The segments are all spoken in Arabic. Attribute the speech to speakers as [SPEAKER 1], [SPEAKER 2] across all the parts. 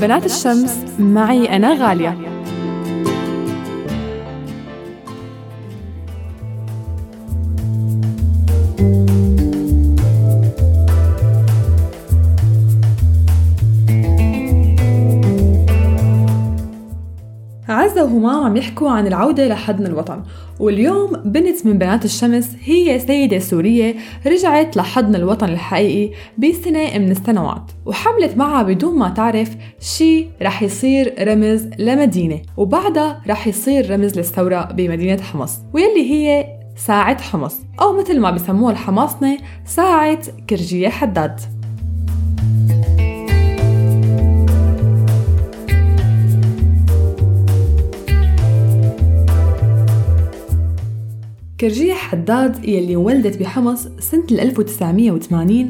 [SPEAKER 1] بنات الشمس معي أنا غالية. عزة وهمام عم يحكوا عن العودة لحضن الوطن. واليوم بنت من بنات الشمس هي سيدة سورية رجعت لحضن الوطن الحقيقي بسنة من السنوات وحملت معها بدون ما تعرف شي رح يصير رمز لمدينة وبعدها رح يصير رمز للثورة بمدينة حمص واللي هي ساعة حمص أو مثل ما بسموها الحماصنة ساعة كرجية حداد. كرجية حداد يلي ولدت بحمص سنة 1980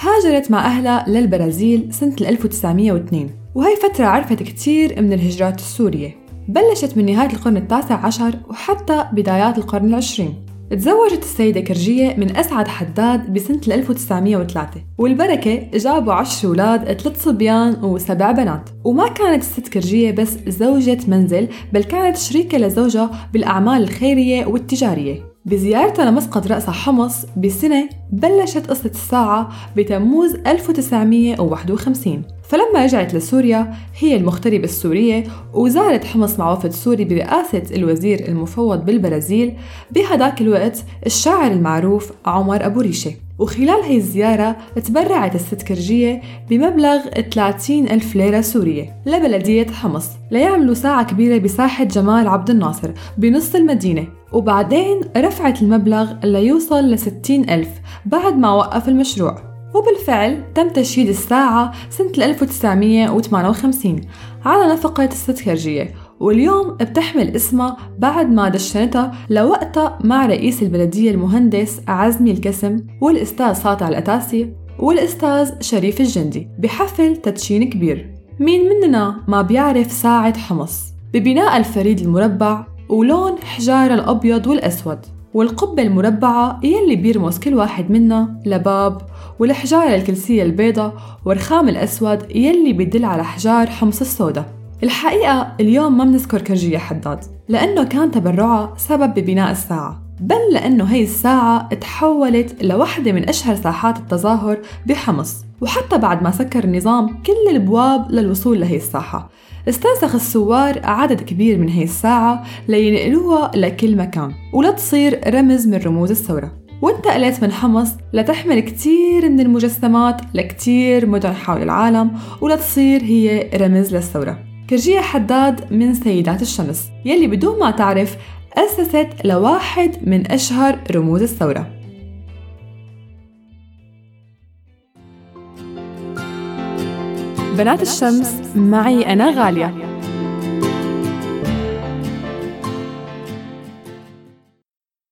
[SPEAKER 1] هاجرت مع أهلها للبرازيل سنة 1902 وهي فترة عرفت كتير من الهجرات السورية. بلشت من نهاية القرن التاسع عشر وحتى بدايات القرن العشرين. تزوجت السيدة كرجية من أسعد حداد بسنة 1903 والبركة جابوا عشر أولاد ثلاث صبيان وسبع بنات. وما كانت الست كرجية بس زوجة منزل بل كانت شريكة لزوجها بالأعمال الخيرية والتجارية. بزيارتها لمسقط رأسها حمص بسنة بلشت قصة الساعة بتموز 1951 فلما رجعت لسوريا هي المغتربة السورية وزارت حمص مع وفد سوري برئاسة الوزير المفوض بالبرازيل بهداك الوقت الشاعر المعروف عمر أبو ريشة. وخلال هي الزيارة تبرعت الست كرجية بمبلغ 30 ألف ليرة سورية لبلدية حمص ليعملوا ساعة كبيرة بساحة جمال عبد الناصر بنص المدينة. وبعدين رفعت المبلغ ليوصل ل 60 ألف بعد ما وقف المشروع. وبالفعل تم تشييد الساعة سنة 1958 على نفقة كرجية واليوم بتحمل اسمها بعد ما دشنتها لوقتها مع رئيس البلدية المهندس عزمي الكسم والأستاذ ساطع الأتاسي والأستاذ شريف الجندي بحفل تدشين كبير. مين مننا ما بيعرف ساعة حمص؟ ببناء الفريد المربع ولون حجار الأبيض والأسود. والقبة المربعة يلي بيرمز كل واحد منا لباب والحجارة الكلسية البيضة والرخام الأسود يلي بيدل على حجار حمص السوداء. الحقيقة اليوم ما بنذكر كرجية حداد لأنه كان تبرعها سبب ببناء الساعة. بل لأنه هي الساعة تحولت لوحدة من أشهر ساحات التظاهر بحمص. وحتى بعد ما سكر النظام كل الابواب للوصول لهي الساحة. استنسخ الثوار عدد كبير من هي الساعة لينقلوها لكل مكان ولتصير رمز من رموز الثورة. وانتقلت من حمص لتحمل كتير من المجسمات لكتير مدن حول العالم ولتصير هي رمز للثورة. كرجية حداد من سيدات الشمس يلي بدون ما تعرف أسست لواحد من أشهر رموز الثورة. بنات الشمس معي أنا غالية.